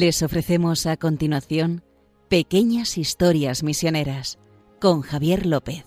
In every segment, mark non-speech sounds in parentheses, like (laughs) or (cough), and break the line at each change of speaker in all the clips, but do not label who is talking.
Les ofrecemos a continuación Pequeñas Historias Misioneras con Javier López.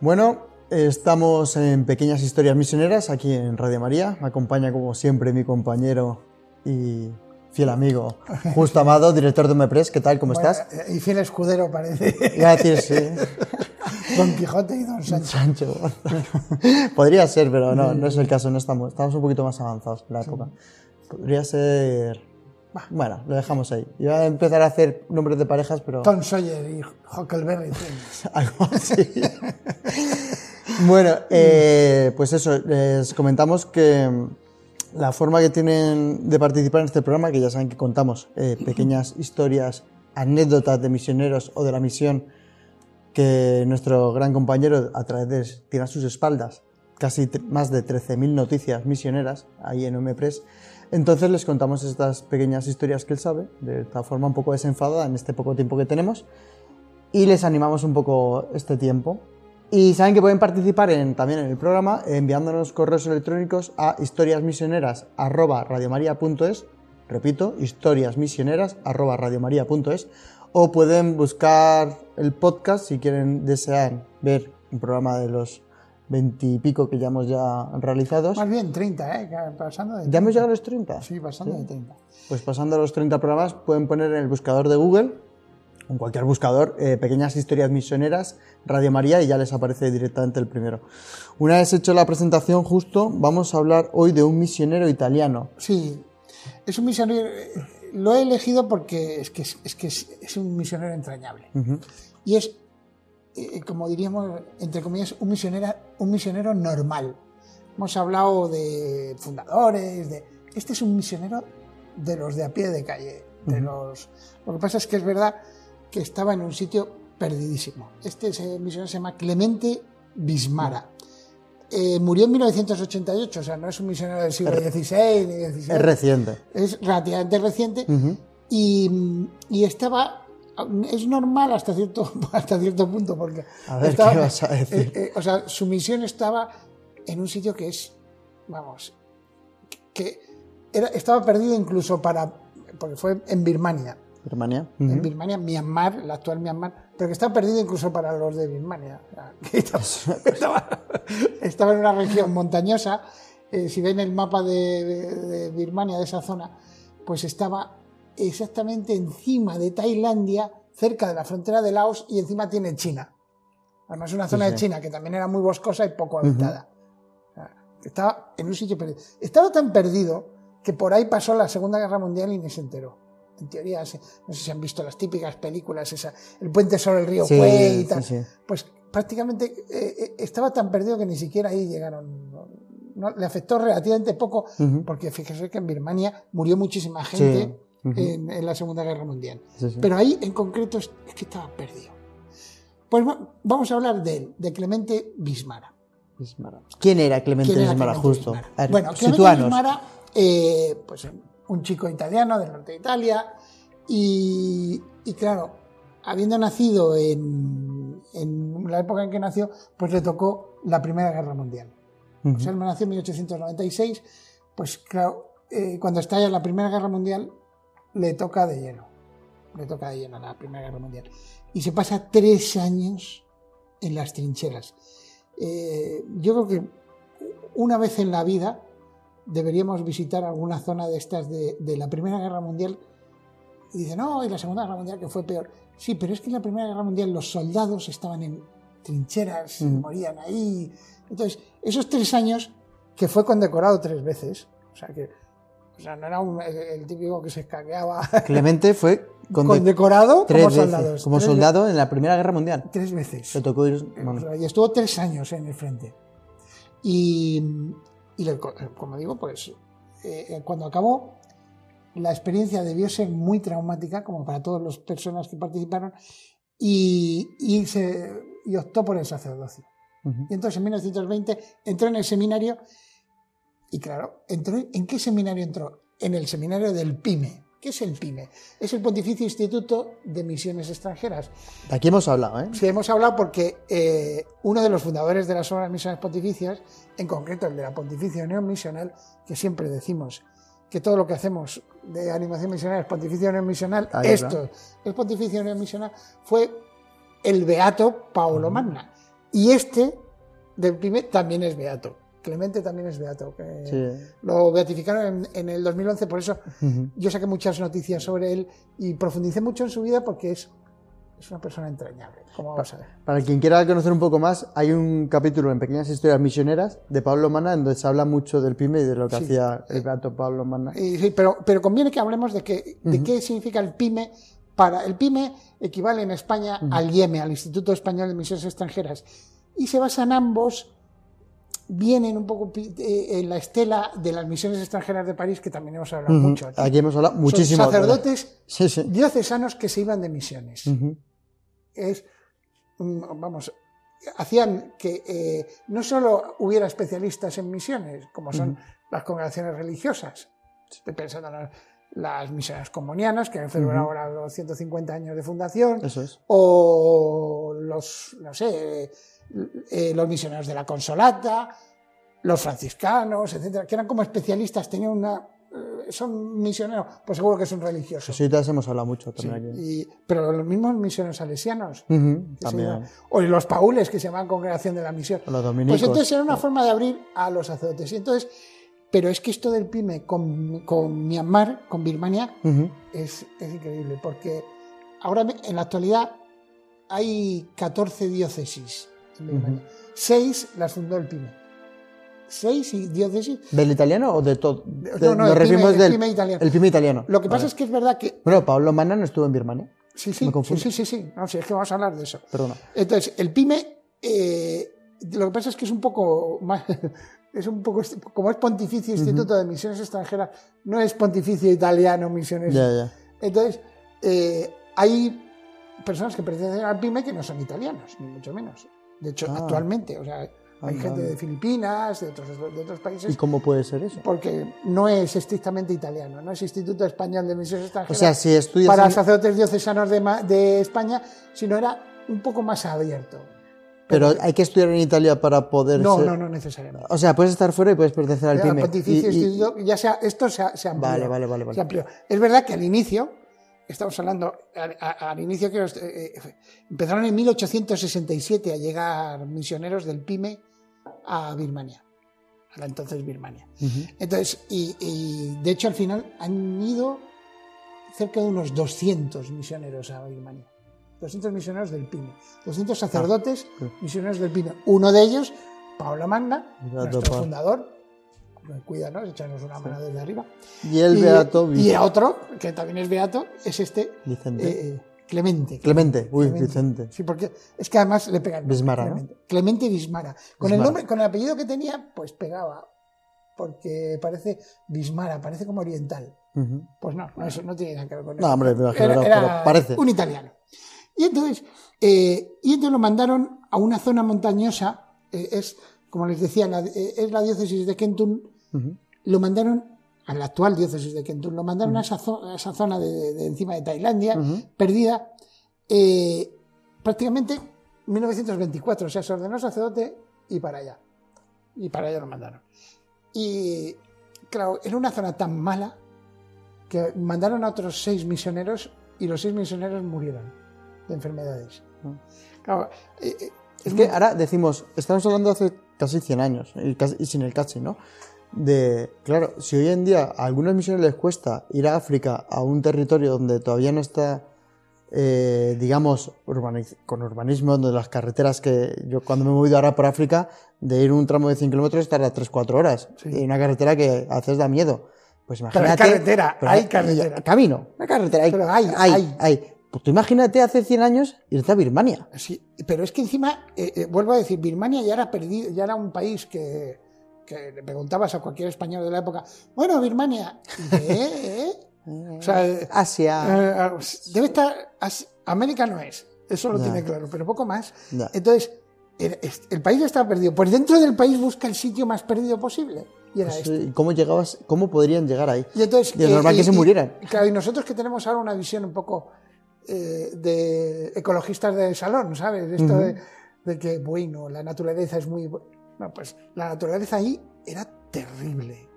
Bueno, estamos en Pequeñas Historias Misioneras aquí en Radio María. Me acompaña como siempre mi compañero y fiel amigo Justo Amado, director de MEPRES. ¿Qué tal? ¿Cómo
Bueno,
estás?
eh, Y fiel escudero parece.
Gracias, sí. (laughs)
Don Quijote y Don Sancho.
Sancho. (laughs) Podría ser, pero no, no es el caso. No estamos, estamos un poquito más avanzados en la época. Podría ser. Bueno, lo dejamos ahí. Iba a empezar a hacer nombres de parejas, pero.
Tom Sawyer y Huckleberry. (laughs)
Algo así. bueno, eh, pues eso, les comentamos que la forma que tienen de participar en este programa, que ya saben que contamos eh, (laughs) pequeñas historias, anécdotas de misioneros o de la misión que nuestro gran compañero a través de tiene a sus espaldas casi más de 13.000 noticias misioneras ahí en UMPRES. Entonces les contamos estas pequeñas historias que él sabe, de esta forma un poco desenfadada en este poco tiempo que tenemos y les animamos un poco este tiempo. Y saben que pueden participar en, también en el programa enviándonos correos electrónicos a historiasmisioneras@radiomaria.es, repito, historiasmisioneras@radiomaria.es o pueden buscar el podcast si quieren desean ver un programa de los veintipico que ya hemos ya realizados.
Más bien 30, ¿eh? Pasando de
¿Ya hemos
30.
llegado a los 30?
Sí, pasando de 30.
Pues pasando a los 30 programas, pueden poner en el buscador de Google, en cualquier buscador, eh, pequeñas historias misioneras, Radio María, y ya les aparece directamente el primero. Una vez hecho la presentación, justo, vamos a hablar hoy de un misionero italiano.
Sí, es un misionero. Lo he elegido porque es que es, es que es, es un misionero entrañable. Y es, eh, como diríamos, entre comillas, un misionero, un misionero normal. Hemos hablado de fundadores, de. Este es un misionero de los de a pie de calle. De los, lo que pasa es que es verdad que estaba en un sitio perdidísimo. Este misionero se llama Clemente Bismara. Eh, murió en 1988, o sea, no es un misionero del siglo XVI ni XVII
Es reciente.
es relativamente reciente y, y estaba es normal hasta cierto (laughs) hasta cierto punto porque
A ver,
estaba-
¿qué vas a decir?
eh, eh, o sea su misión estaba en un sitio que es vamos que era, estaba perdido incluso para porque fue en Birmania
Birmania.
Birmania, Myanmar, la actual Myanmar, pero que está perdido incluso para los de Birmania. (laughs) Estaba, en una región montañosa. eh, si ven el mapa de, de- de Birmania, de esa zona, pues estaba exactamente encima de Tailandia, cerca de la frontera de Laos, y encima tiene China. Además, una zona de China que también era muy boscosa y poco habitada. Estaba en un sitio perdido. Estaba tan perdido que por ahí pasó la Segunda Guerra Mundial y ni se enteró. En teoría, no sé si han visto las típicas películas, esa, el puente sobre el río
Sí,
y tal.
sí, sí.
Pues prácticamente eh, eh, estaba tan perdido que ni siquiera ahí llegaron. No, no- le afectó relativamente poco, porque fíjese que en Birmania murió muchísima gente en, en la Segunda Guerra Mundial. Pero ahí en concreto es, es que estaba perdido. Pues va- vamos a hablar de él, de Clemente Bismara.
Bismara. ¿Quién era Clemente
¿Quién era
Bismara?
Clemente
Justo.
Bismara?
A ver,
bueno, Clemente. Bismara, eh, pues un chico italiano del norte de Italia y, y claro, habiendo nacido en, en la época en que nació, pues le tocó la Primera Guerra Mundial. O sea, él nació en 1896, pues claro, eh, cuando estalla la Primera Guerra Mundial, le toca de lleno. Le toca de lleno la Primera Guerra Mundial. Y se pasa tres años en las trincheras. Eh, yo creo que una vez en la vida deberíamos visitar alguna zona de estas de, de la Primera Guerra Mundial. Y dice, no, y la Segunda Guerra Mundial que fue peor. Sí, pero es que en la Primera Guerra Mundial los soldados estaban en trincheras, morían ahí. Entonces, esos tres años, que fue condecorado tres veces, o sea que o sea, no era un- el, el típico que se escaqueaba,
Clemente fue conde- (laughs)
condecorado
tres
como
veces,
soldados.
como
tres
soldado en la Primera Guerra Mundial.
Tres veces.
Tocó ir.
O
bueno,
y estuvo tres años en el frente. Y, y le- como digo, pues eh, cuando acabó, la experiencia debió ser muy traumática, como para todas las personas que participaron, y, y se, y optó por el sacerdocio. Y entonces en 1920 entró en el seminario, y claro, entró, ¿en qué seminario entró? En el seminario del PIME, ¿Qué es el PIME? Es el Pontificio Instituto de Misiones Extranjeras.
De aquí hemos hablado, ¿eh?
Sí, hemos hablado porque eh, uno de los fundadores de las obras misiones pontificias, en concreto el de la Pontificia Unión Misional, que siempre decimos que todo lo que hacemos de animación misional es Pontificia Unión Misional,
Ahí
esto es Pontificia Unión Misional, fue el beato Paolo Magna. Y este del PIME también es beato. Clemente también es beato. que
Sí.
Lo beatificaron en, en el 2011, por eso yo saqué muchas noticias sobre él y profundicé mucho en su vida porque es, es una persona entrañable, como vamos a ver.
Para quien quiera conocer un poco más, hay un capítulo en Pequeñas Historias Misioneras de Pablo Mana, en donde se habla mucho del PYME y de lo que
Sí.
hacía el gato Pablo Mana.
Y sí, pero, pero conviene que hablemos de, que, de qué significa el PYME. Para el PYME equivale en España al IEME, al Instituto Español de Misiones Extranjeras, y se basan ambos, vienen un poco pi- eh, en la estela de las misiones extranjeras de París, que también hemos hablado mucho. aquí.
Aquí hemos hablado
Son
muchísimo.
sacerdotes
Sí, sí.
diocesanos que se iban de misiones. Es, mm, vamos, hacían que eh, no solo hubiera especialistas en misiones, como son las congregaciones religiosas, estoy pensando en las, las misiones comunianas, que han celebrado ahora los 150 años de fundación,
Eso es.
o los, no sé, eh, los misioneros de la Consolata, los franciscanos, etcétera, que eran como especialistas, tenían una... eh, son misioneros, pues seguro que son religiosos.
Jesuitas hemos hablado mucho
Sí,
también aquí.
y- pero los mismos misioneros salesianos.
También.
llaman- o los paules que se llaman congregación de la misión.
O los dominicos.
Pues entonces era una forma de abrir a los sacerdotes. Y entonces, pero es que esto del PYME con, con Myanmar, con Birmania, es, es increíble, porque ahora en la actualidad hay 14 diócesis en Birmania. Seis las fundó el PYME. Seis y diócesis.
¿Del italiano o de todo?
no, no, el pyme- el pyme italiano.
El pyme italiano.
Lo que pasa es que es verdad que.
Bueno, Pablo Mana no estuvo en Birmania.
Sí, sí, sí, sí, sí, sí. No, sí, es que vamos a hablar de eso.
Perdona.
Entonces, el PYME, eh, lo que pasa es que es un poco más, es un poco, como es Pontificio Instituto de Misiones Extranjeras, no es Pontificio Italiano Misiones. Entonces, eh, hay personas que pertenecen al PYME que no son italianos, ni mucho menos. De hecho,
Ah.
actualmente, o sea, hay gente de Filipinas, de otros, de otros
¿Y
países,
cómo puede ser eso?
porque no es estrictamente italiano, no es Instituto Español de Misiones
O
Extranjeras
sea, si estudias
para
en-
sacerdotes diocesanos de, de España, sino era un poco más abierto.
Pero hay que estudiar en Italia para poder
No,
ser-
no, no necesariamente.
O sea, puedes estar fuera y puedes pertenecer al PYME.
Pontificio
Y- y-
ya sea, esto se, se amplió.
Vale, vale, vale, vale.
Se amplió. Es verdad que al inicio, estamos hablando, al, al inicio que eh, eh, empezaron en 1867 a llegar misioneros del PYME a Birmania, a la entonces Birmania. Entonces, y, y, de hecho al final han ido cerca de unos 200 misioneros a Birmania. 200 misioneros del PYME. 200 sacerdotes
sí.
misioneros del PYME. Uno de ellos, Pablo Magna, nuestro fundador. Cuídanos, echarnos una mano desde arriba.
Y el
y,
Beato
y otro, que también es beato, es este
Vicente.
eh, Clemente.
Clemente. Uy,
Clemente.
Vicente.
Sí, porque es que además le pega el nombre,
Bismara, ¿no?
Clemente. Clemente Bismara. Con el nombre, con el apellido que tenía, pues pegaba. Porque parece Bismara, parece como oriental. Pues no, no, eso no tiene nada que ver con
No,
eso.
hombre, me imagino,
Era-
no,
era
pero parece.
Un italiano. Y entonces, eh, y entonces lo mandaron a una zona montañosa, eh, es, como les decía, la- eh, es la diócesis de Kentun, lo mandaron a la actual diócesis de Kentun, lo mandaron a, esa zo- a esa zona de, de- de encima de Tailandia,
Ujú.
perdida, eh, prácticamente 1924, o sea, se ordenó sacerdote y para allá. Y para allá lo mandaron. Y claro, era una zona tan mala que mandaron a otros seis misioneros y los seis misioneros murieron de enfermedades. Claro, eh, eh,
Es que ahora decimos, estamos hablando hace casi 100 años, y, sin el casi, ¿no? De, claro, si hoy en día a algunos misioneros les cuesta ir a África, a un territorio donde todavía no está, eh, digamos, urbaniz- con urbanismo, donde las carreteras que yo cuando me he movido ahora por África, de ir un tramo de 100 kilómetros tarda 3-4 horas.
Sí.
Y una carretera que a veces da miedo. Pues
Pero
imagínate.
hay carretera,
pero
hay carretera.
Camino, una carretera. Hay,
Pero hay,
hay,
hay.
hay. Pues tú imagínate hace 100 años irte a Birmania.
Sí, pero es que encima, eh, eh, vuelvo a decir, Birmania ya era perdido, ya era un país que, que le preguntabas a cualquier español de la época, bueno, Birmania, ¿y qué, eh? O sea, (laughs) eh,
Asia.
debe estar, América no es, eso lo tiene claro, pero poco más. Entonces, el país estaba perdido. Pues dentro del país busca el sitio más perdido posible. Y era este.
Sí, ¿Cómo, llegabas, ¿Cómo podrían llegar ahí?
Y entonces,
Y es normal que se murieran.
claro, y nosotros que tenemos ahora una visión un poco eh, de ecologistas de salón, ¿sabes? Esto de, de que, bueno, la naturaleza es muy... No, pues la naturaleza ahí era terrible.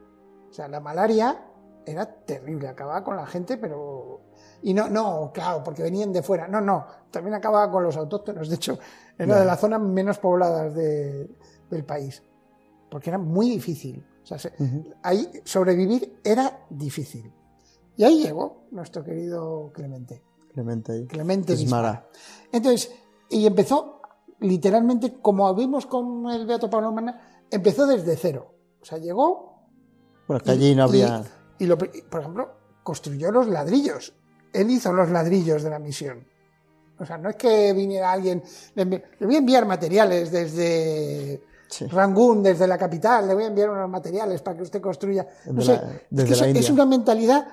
O sea, la malaria era terrible, acababa con la gente, pero... Y no, no, claro, porque venían de fuera. No, no, también acababa con los autóctonos. De hecho, era de las zonas menos pobladas de- del país. Porque era muy difícil. O sea, se- ahí sobrevivir era difícil. Y ahí llegó nuestro querido Clemente.
Clemente.
Clemente
Bismara.
Entonces, y empezó literalmente, como vimos con el Beato Pablo Mana, empezó desde cero. O sea, llegó
Bueno, que allí no había.
y, y lo por ejemplo, construyó los ladrillos. Él hizo los ladrillos de la misión. O sea, no es que viniera alguien. Le, voy a enviar materiales desde
Sí.
Rangún, desde la capital, le voy a enviar unos materiales para que usted construya. No sé,
la-
es, que es-
la
es
India.
una mentalidad,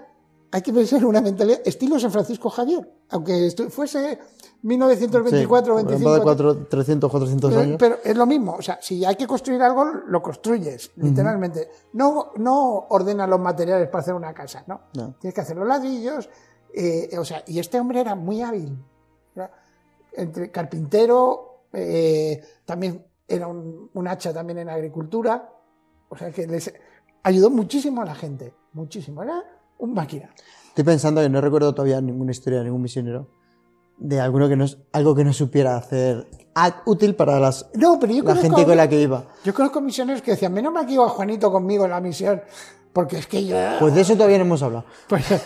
hay que pensar en una mentalidad estilo San Francisco Javier. Aunque fuese 1924 o
Sí,
25.
de cuatro- 300, 400
Pero,
años.
pero es lo mismo, o sea, si hay que construir algo, lo construyes, literalmente. No, no ordenas los materiales para hacer una casa, ¿no?
No.
Tienes que hacer los ladrillos, eh, o sea, y este hombre era muy hábil. Era entre carpintero, eh, también era un, un hacha también en agricultura, o sea que les ayudó muchísimo a la gente, muchísimo. Era un máquina.
Estoy pensando que no recuerdo todavía ninguna historia de ningún misionero de alguno que no, algo que no supiera hacer útil para las,
No, pero yo
la gente con la que iba.
Yo conozco misioneros que decían, menos mal que iba Juanito conmigo en la misión, porque es que yo...
Pues de eso todavía no hemos hablado. (laughs)
Pues yo,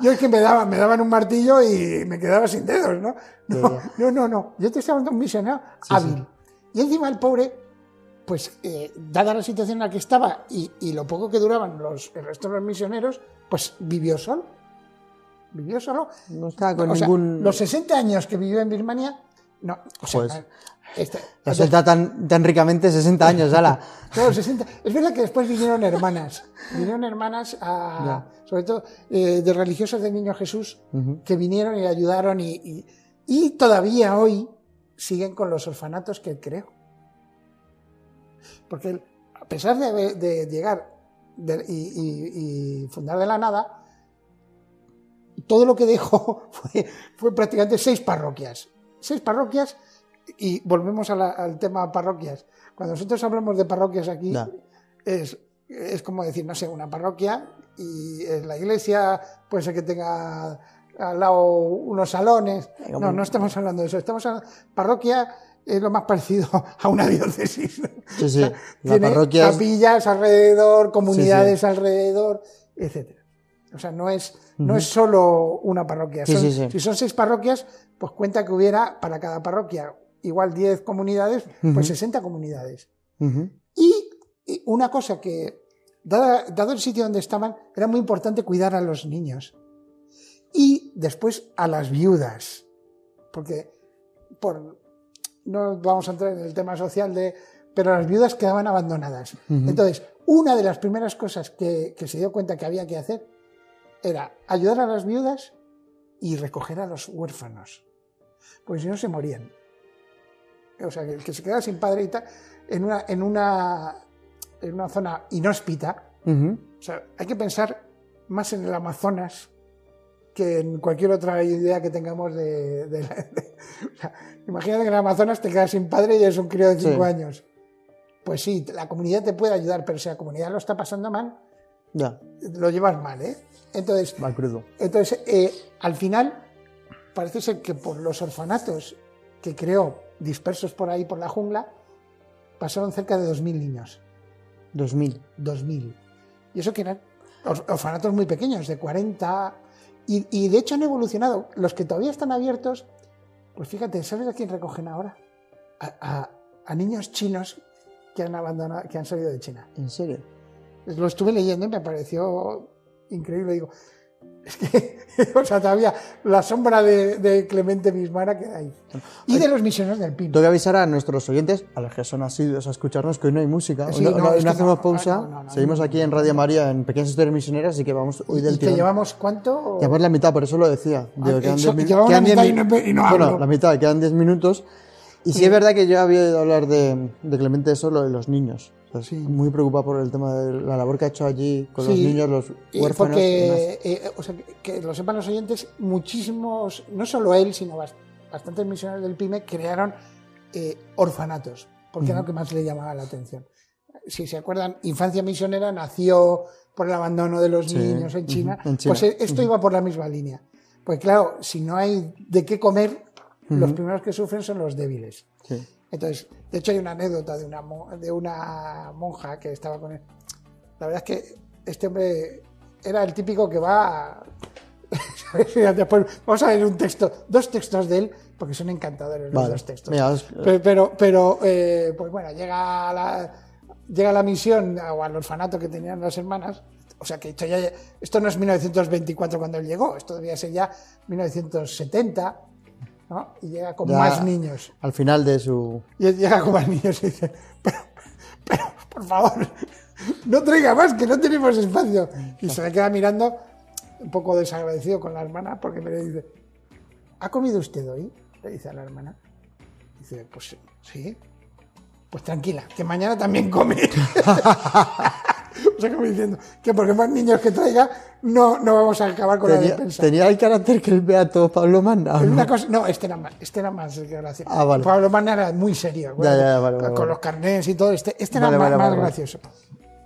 yo es que me daban, me daban un martillo y me quedaba sin dedos, ¿no? No, no, no, no. Yo te estaba hablando de un misionero hábil. Y encima el pobre, pues eh, dada la situación en la que estaba y, y lo poco que duraban los, el resto de los misioneros, pues vivió solo. Vivió solo.
No estaba con
O sea,
ningún.
los 60 años que vivió en Birmania, no. O sea, este-
La suelta tan, tan ricamente 60 años, ala. (laughs)
Claro, 60. Es verdad que después vinieron hermanas. Vinieron hermanas, a- sobre todo eh, de religiosos del Niño Jesús, que vinieron y ayudaron y, y- y todavía hoy siguen con los orfanatos que él creó. Porque él, a pesar de, de llegar de- y, y- y fundar de la nada, todo lo que dejó (laughs) fue, fue prácticamente seis parroquias. Seis parroquias y volvemos a la- al tema parroquias. Cuando nosotros hablamos de parroquias aquí, es, es como decir, no sé, una parroquia y en la iglesia puede ser que tenga al lado unos salones. No, no estamos hablando de eso. Estamos hablando, parroquia es lo más parecido (laughs) a una diócesis.
Sí, sí. La
Tiene
parroquia
capillas alrededor, comunidades alrededor, etcétera. O sea, no es, no es solo una parroquia. Son-. Si son seis parroquias, pues cuenta que hubiera para cada parroquia igual 10 comunidades, pues 60 comunidades. Y y una cosa que, dada- dado el sitio donde estaban, era muy importante cuidar a los niños. Y después a las viudas. Porque, por, no vamos a entrar en el tema social de, pero las viudas quedaban abandonadas. Entonces, una de las primeras cosas que, que se dio cuenta que había que hacer era ayudar a las viudas y recoger a los huérfanos. Pues si no se morían. O sea, que el que se quedaba sin padre y tal, en una, en una, en una zona inhóspita, o sea, hay que pensar más en el Amazonas que en cualquier otra idea que tengamos de... de la- de- o sea, imagínate que en Amazonas te quedas sin padre y eres un crío de 5
Sí.
años. Pues sí, la comunidad te puede ayudar, pero si la comunidad lo está pasando mal,
Ya,
lo llevas mal, ¿eh? Entonces,
va crudo.
entonces eh, al final, parece ser que por los orfanatos que creó dispersos por ahí por la jungla, pasaron cerca de 2.000 niños.
2000.
2.000. Y eso que eran or- orfanatos muy pequeños, de 40. Y, y de hecho han evolucionado. Los que todavía están abiertos, pues fíjate, ¿sabes a quién recogen ahora? A, a- a niños chinos que han abandonado, que han salido de China.
¿En serio?
Lo estuve leyendo y me pareció increíble. Digo, es que, (laughs) o sea, todavía la sombra de, de Clemente Mismara queda ahí. Y de los misioneros del Pino.
Tengo que avisar a nuestros oyentes, a los que son asiduos a escucharnos, que hoy no hay música. Hoy
Sí,
no,
no,
no-
es
no
que
hacemos pausa. Seguimos aquí en Radio María en Pequeñas Historias Misioneras, así que vamos hoy del
¿Y que llevamos cuánto?
Llevamos la mitad, por eso lo decía. Digo,
Ah,
quedan
eso,
10 min-
llevamos
quedan
la mitad
10
y y no
Bueno, la mitad, quedan 10 minutos. Y sí es verdad que yo había oído hablar de, de Clemente eso, lo de los niños. Sea, Muy preocupado por el tema de la labor que ha hecho allí con los niños, los huérfanos.
Porque, eh, o sea, que, lo sepan los oyentes, muchísimos, no solo él, sino bast- bastantes misioneros del PYME crearon eh, orfanatos, porque era lo que más le llamaba la atención. Si se acuerdan, Infancia Misionera nació por el abandono de los
Sí,
niños en China.
ujú, en China.
Pues eh, esto iba por la misma línea. Pues claro, si no hay de qué comer, los primeros que sufren son los débiles.
Sí.
Entonces, de hecho hay una anécdota de una, de una monja que estaba con él. La verdad es que este hombre era el típico que va... a-. (laughs) Después vamos a ver un texto, dos textos de él, porque son encantadores los
Vale.
dos textos.
Mira, os-
Pe- Pero, pero eh, pues bueno, llega a la, llega a la misión o al orfanato que tenían las hermanas. O sea que esto, ya, esto no es 1924 cuando él llegó, esto debía ser ya 1970, ¿no? Y llega con
ya
más niños.
Al final de su.
Y llega como al niño y dice, pero, pero, por favor, no traiga más, que no tenemos espacio. Y se le queda mirando, un poco desagradecido con la hermana, porque le dice, ¿ha comido usted hoy? Le dice a la hermana. Dice, pues sí. Pues tranquila, que mañana también come. (laughs) sea, como diciendo, que porque más niños que traiga, no, no vamos a acabar con la
Tenía,
despensa.
tenía el carácter que el beato Pablo Manda. ¿o
Es
no?
una cosa- no, este era más, este era más gracioso.
Ah, vale.
Pablo Manna era muy serio,
Ya, ya, vale, vale,
con los carnés y todo. Este, este era más, gracioso.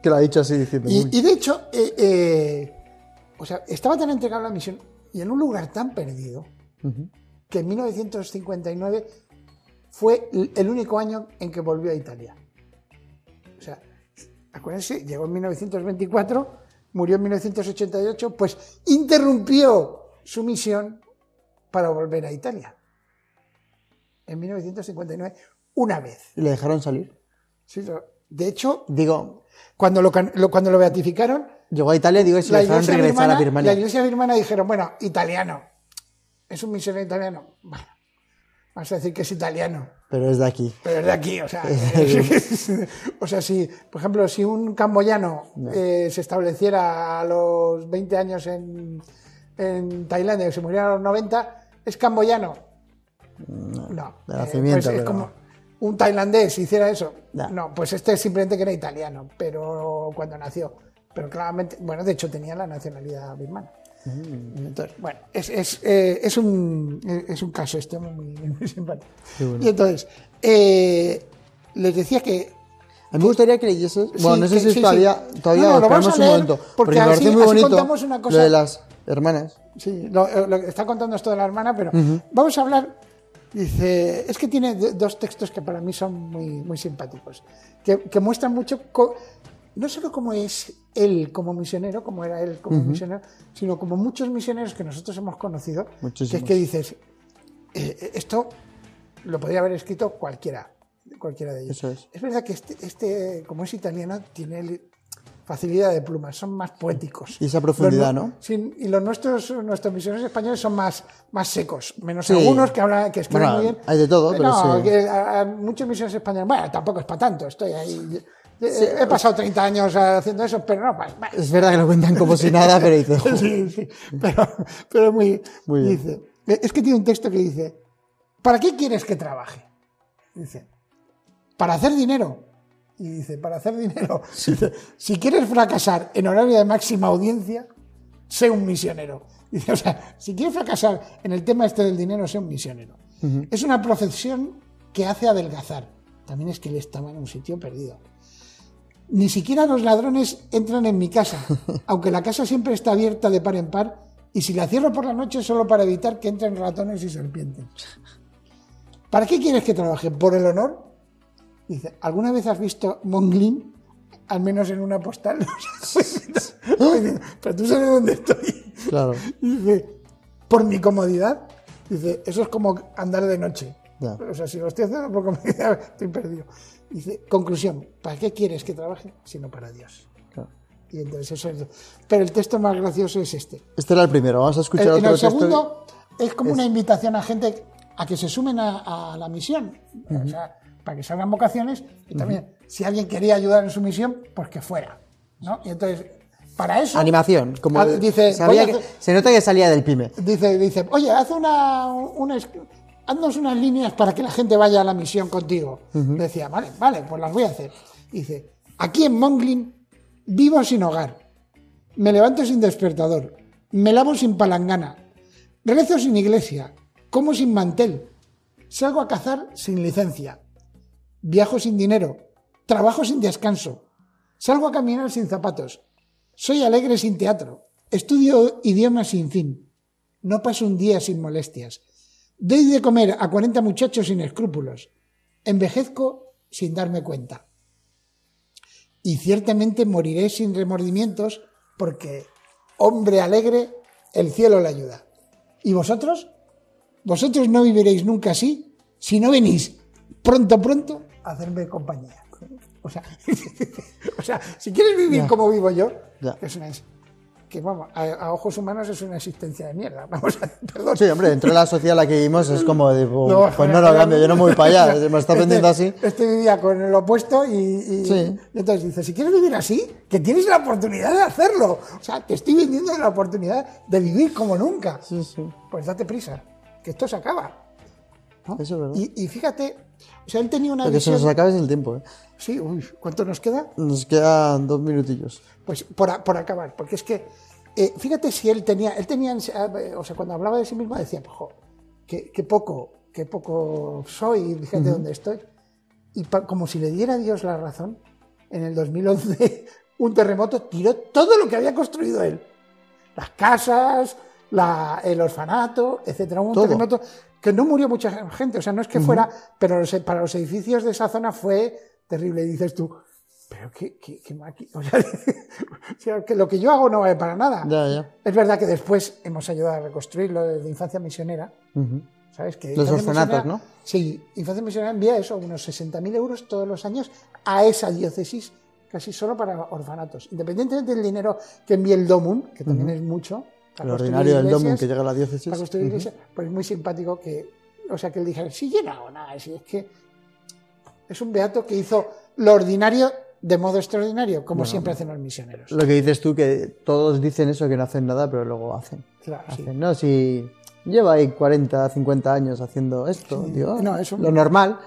Que lo ha dicho así diciendo.
Y, de hecho, eh, eh, o sea, estaba tan entregado a la misión y en un lugar tan perdido que en 1959 fue el único año en que volvió a Italia. O sea, acuérdense, llegó en 1924, murió en 1988, pues interrumpió su misión para volver a Italia. En 1959, una vez.
¿Y le dejaron salir?
Sí, de hecho,
Digo,
cuando lo, cuando lo beatificaron,
llegó a Italia, digo, y si le dejaron regresar
birmana,
a Birmania.
la iglesia birmana dijeron, bueno, italiano. ¿Es un misionero italiano? Bueno, vamos a decir que es italiano,
Pero es de aquí.
pero es de aquí. O sea, (laughs) (laughs) o sea si, por ejemplo, si un camboyano eh, se estableciera a los 20 años en, en Tailandia y se muriera a los 90, ¿es camboyano? No.
de
Eh,
nacimiento,
pues es
pero-
como un tailandés hiciera eso.
Ya.
No, pues este simplemente que era italiano, pero cuando nació. Pero claramente, bueno, de hecho tenía la nacionalidad birmana.
Mm.
Entonces, bueno, es, es, eh, es un, es un caso este muy, muy simpático.
Bueno.
Y entonces, eh, les decía que
A mí me gustaría que leyeses.
Sí,
Bueno, no sé si
sí,
todavía,
sí.
todavía
No, no, lo vamos
esperamos
a
un momento.
porque
Porque me
así-
parece muy bonito
contamos una cosa-
lo de las hermanas.
Sí, lo, eh, lo que está contando esto de la hermana, pero vamos a hablar. Dice, es que tiene do- dos textos que para mí son muy, muy simpáticos, que, que muestran mucho, no solo cómo es él como misionero, como era él como misionero, sino como muchos misioneros que nosotros hemos conocido, que es
Muchísimos.
que dices, eh, esto lo podría haber escrito cualquiera, cualquiera de ellos.
Eso es.
Es verdad que este, este, como es italiano, tiene facilidad de pluma, son más poéticos.
Y esa profundidad,
Los
¿no?
Y los nuestros, nuestros misioneros españoles son más, más secos, menos
Sí.
algunos que hablan, que escriben
Bueno,
muy bien.
hay de todo, pero
no,
sí.
que a- a muchos misioneros españoles, bueno, tampoco es para tanto, estoy ahí. Eh, He pasado 30 años haciendo eso, pero no.
Es verdad que lo cuentan como si nada, pero dices, (laughs) "Jo".
Sí, sí, pero, pero muy,
Muy bien.
dice, es que tiene un texto que dice, ¿para qué quieres que trabaje? Dice, para hacer dinero. Y dice, para hacer dinero. Dice, si quieres fracasar en horario de máxima audiencia, sé un misionero. Dice, o sea, si quieres fracasar en el tema este del dinero, sé un misionero. Es una profesión que hace adelgazar. También es que él estaba en un sitio perdido. Ni siquiera los ladrones entran en mi casa, (laughs) aunque la casa siempre está abierta de par en par, y si la cierro por la noche es solo para evitar que entren ratones y serpientes. ¿Para qué quieres que trabaje? ¿Por el honor? Dice, ¿alguna vez has visto Monglin? Al menos en una postal. (laughs) Pero tú sabes dónde estoy.
Claro.
Dice, por mi comodidad. Dice, eso es como andar de noche. O sea, si lo estoy haciendo por comodidad, (laughs) estoy perdido. Dice, conclusión, ¿para qué quieres que trabaje? Sino para Dios.
claro.
Y entonces eso es... Pero el texto más gracioso es este.
Este era el primero. Vamos a escuchar
El- en
otro
el
texto.
segundo es como una invitación a gente a que se sumen a, a la misión. O sea, para que salgan vocaciones y también, si alguien quería ayudar en su misión, pues que fuera. ¿no? Y entonces, para eso...
Animación. Como
Ah, dice,
sabía que- se nota que salía del pyme.
Dice, dice, oye, haz una, haznos unas líneas para que la gente vaya a la misión contigo. Decía, vale, vale, pues las voy a hacer. Dice, aquí en Monglin vivo sin hogar, me levanto sin despertador, me lavo sin palangana, rezo sin iglesia, como sin mantel, salgo a cazar sin licencia, viajo sin dinero, trabajo sin descanso, salgo a caminar sin zapatos, soy alegre sin teatro, estudio idiomas sin fin, no paso un día sin molestias, doy de comer a 40 muchachos sin escrúpulos, envejezco sin darme cuenta. Y ciertamente moriré sin remordimientos porque, hombre alegre, el cielo le ayuda. ¿Y vosotros? Vosotros no viviréis nunca así si no venís pronto, pronto a hacerme compañía. O sea, (laughs) o sea si quieres vivir como vivo yo,
Ya.
que es una que vamos, a, a ojos humanos es una existencia de mierda. (laughs) Vamos a, perdón.
Sí, hombre, dentro de la sociedad en la que vivimos es como, de, pues
No,
pues no lo cambio, yo no me voy para allá, (laughs) me está
Este-
vendiendo así.
Este vivía con el opuesto y, y-
Sí.
y entonces dice, si quieres vivir así, que tienes la oportunidad de hacerlo. O sea, te estoy vendiendo la oportunidad de vivir como nunca.
Sí, sí,
Pues date prisa, que esto se acaba. ¿no?
Eso es verdad.
Y, y fíjate, o sea, él tenía una
Lo que se nos acaba es el tiempo, ¿eh?
Sí, uy, ¿cuánto nos queda?
Nos quedan dos minutillos.
Pues por, por acabar, porque es que, eh, fíjate si él tenía, él tenía, eh, o sea, cuando hablaba de sí mismo decía, jo, qué, qué poco, qué poco soy, fíjate dónde estoy. Y pa- como si le diera a Dios la razón, en el 2011 (laughs) un terremoto tiró todo lo que había construido él. Las casas, la- el orfanato, etcétera. Un
Todo.
terremoto que no murió mucha gente, o sea, no es que fuera, pero los- para los edificios de esa zona fue terrible. Y dices tú, pero qué, qué, qué (laughs) O sea, o que lo que yo hago no vale para nada.
Ya, ya.
Es verdad que después hemos ayudado a reconstruirlo desde Infancia Misionera. ¿sabes? Que
Los orfanatos, ¿no?
Sí, Infancia Misionera envía eso, unos 60.000 euros todos los años a esa diócesis, casi solo para orfanatos. Independientemente del dinero que envíe el DOMUN, que también es mucho.
El ordinario del Domun que llega a la diócesis.
Para construir iglesias, pues es muy simpático que, o sea, que él dijera, sí, yo no hago nada, si es que es un beato que hizo lo ordinario de modo extraordinario, como siempre hacen los misioneros.
Lo que dices tú, que todos dicen eso, que no hacen nada, pero luego hacen.
Claro, sí.
No, si lleva ahí 40, 50 años haciendo esto, digo,
No, eso-
lo normal,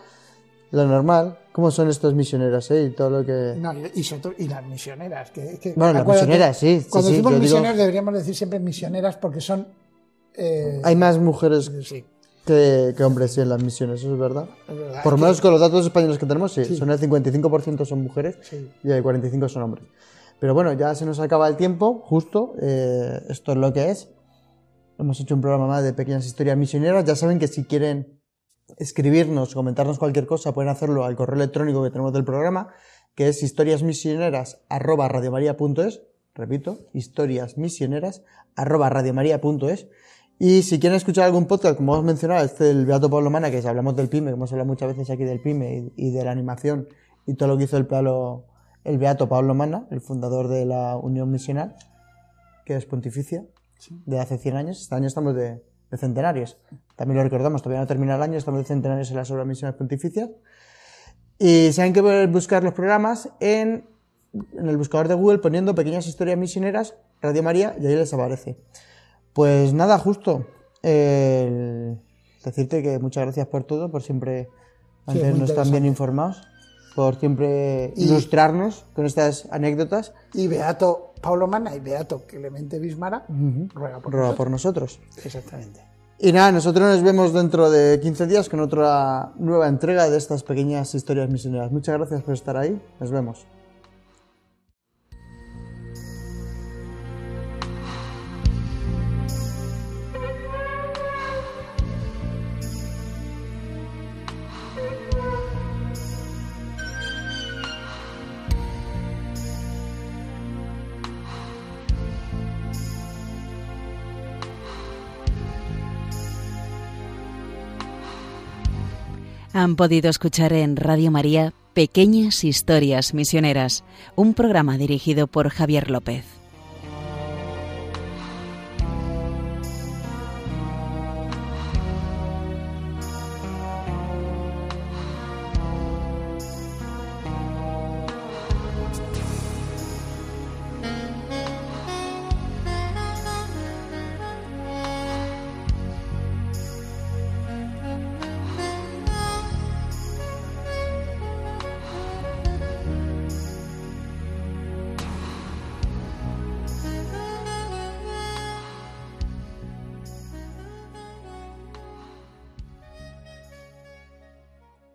lo normal, ¿cómo son estos misioneros, eh? Y todo lo que...
No, y, sobre y las misioneras. Que, que-
Bueno, las misioneras, sí,
Cuando
sí,
decimos
digo-
misioneras deberíamos decir siempre misioneras porque son... eh,
Hay más mujeres
sí,
que, que hombres sí, en las misiones, eso es verdad.
es verdad.
Por lo
Que-
menos con los datos españoles que tenemos, sí, son el 55% son mujeres
Sí.
y el 45% son hombres. Pero bueno, ya se nos acaba el tiempo, justo, eh, esto es lo que es. Hemos hecho un programa más de pequeñas historias misioneras. Ya saben que si quieren escribirnos, comentarnos cualquier cosa, pueden hacerlo al correo electrónico que tenemos del programa, que es historiasmisioneras@radiomaria.es. Repito, historiasmisioneras@radiomaria.es. Y si quieren escuchar algún podcast, como hemos mencionado, este del Beato Pablo Mana, que si hablamos del PYME, que hemos hablado muchas veces aquí del PYME y, y de la animación y todo lo que hizo el, Pablo- el Beato Pablo Mana, el fundador de la Unión Misional, que es pontificia, de hace 100 años. Este año estamos de, de centenarios. También lo recordamos, todavía no termina el año, estamos de centenarios en las obras misiones pontificias. Y saben que pueden buscar los programas en, en el buscador de Google poniendo pequeñas historias misioneras, Radio María, y ahí les aparece. Pues nada, justo. eh, decirte que muchas gracias por todo, por siempre
Sí,
mantenernos tan bien informados, por siempre
Y-
ilustrarnos con estas anécdotas.
Y Beato Pablo Mana y Beato Clemente Bismara ruega por
Ruega
nosotros.
por nosotros.
Exactamente.
Y nada, nosotros nos vemos dentro de 15 días con otra nueva entrega de estas pequeñas historias misioneras. Muchas gracias por estar ahí. Nos vemos.
Han podido escuchar en Radio María Pequeñas Historias Misioneras, un programa dirigido por Javier López.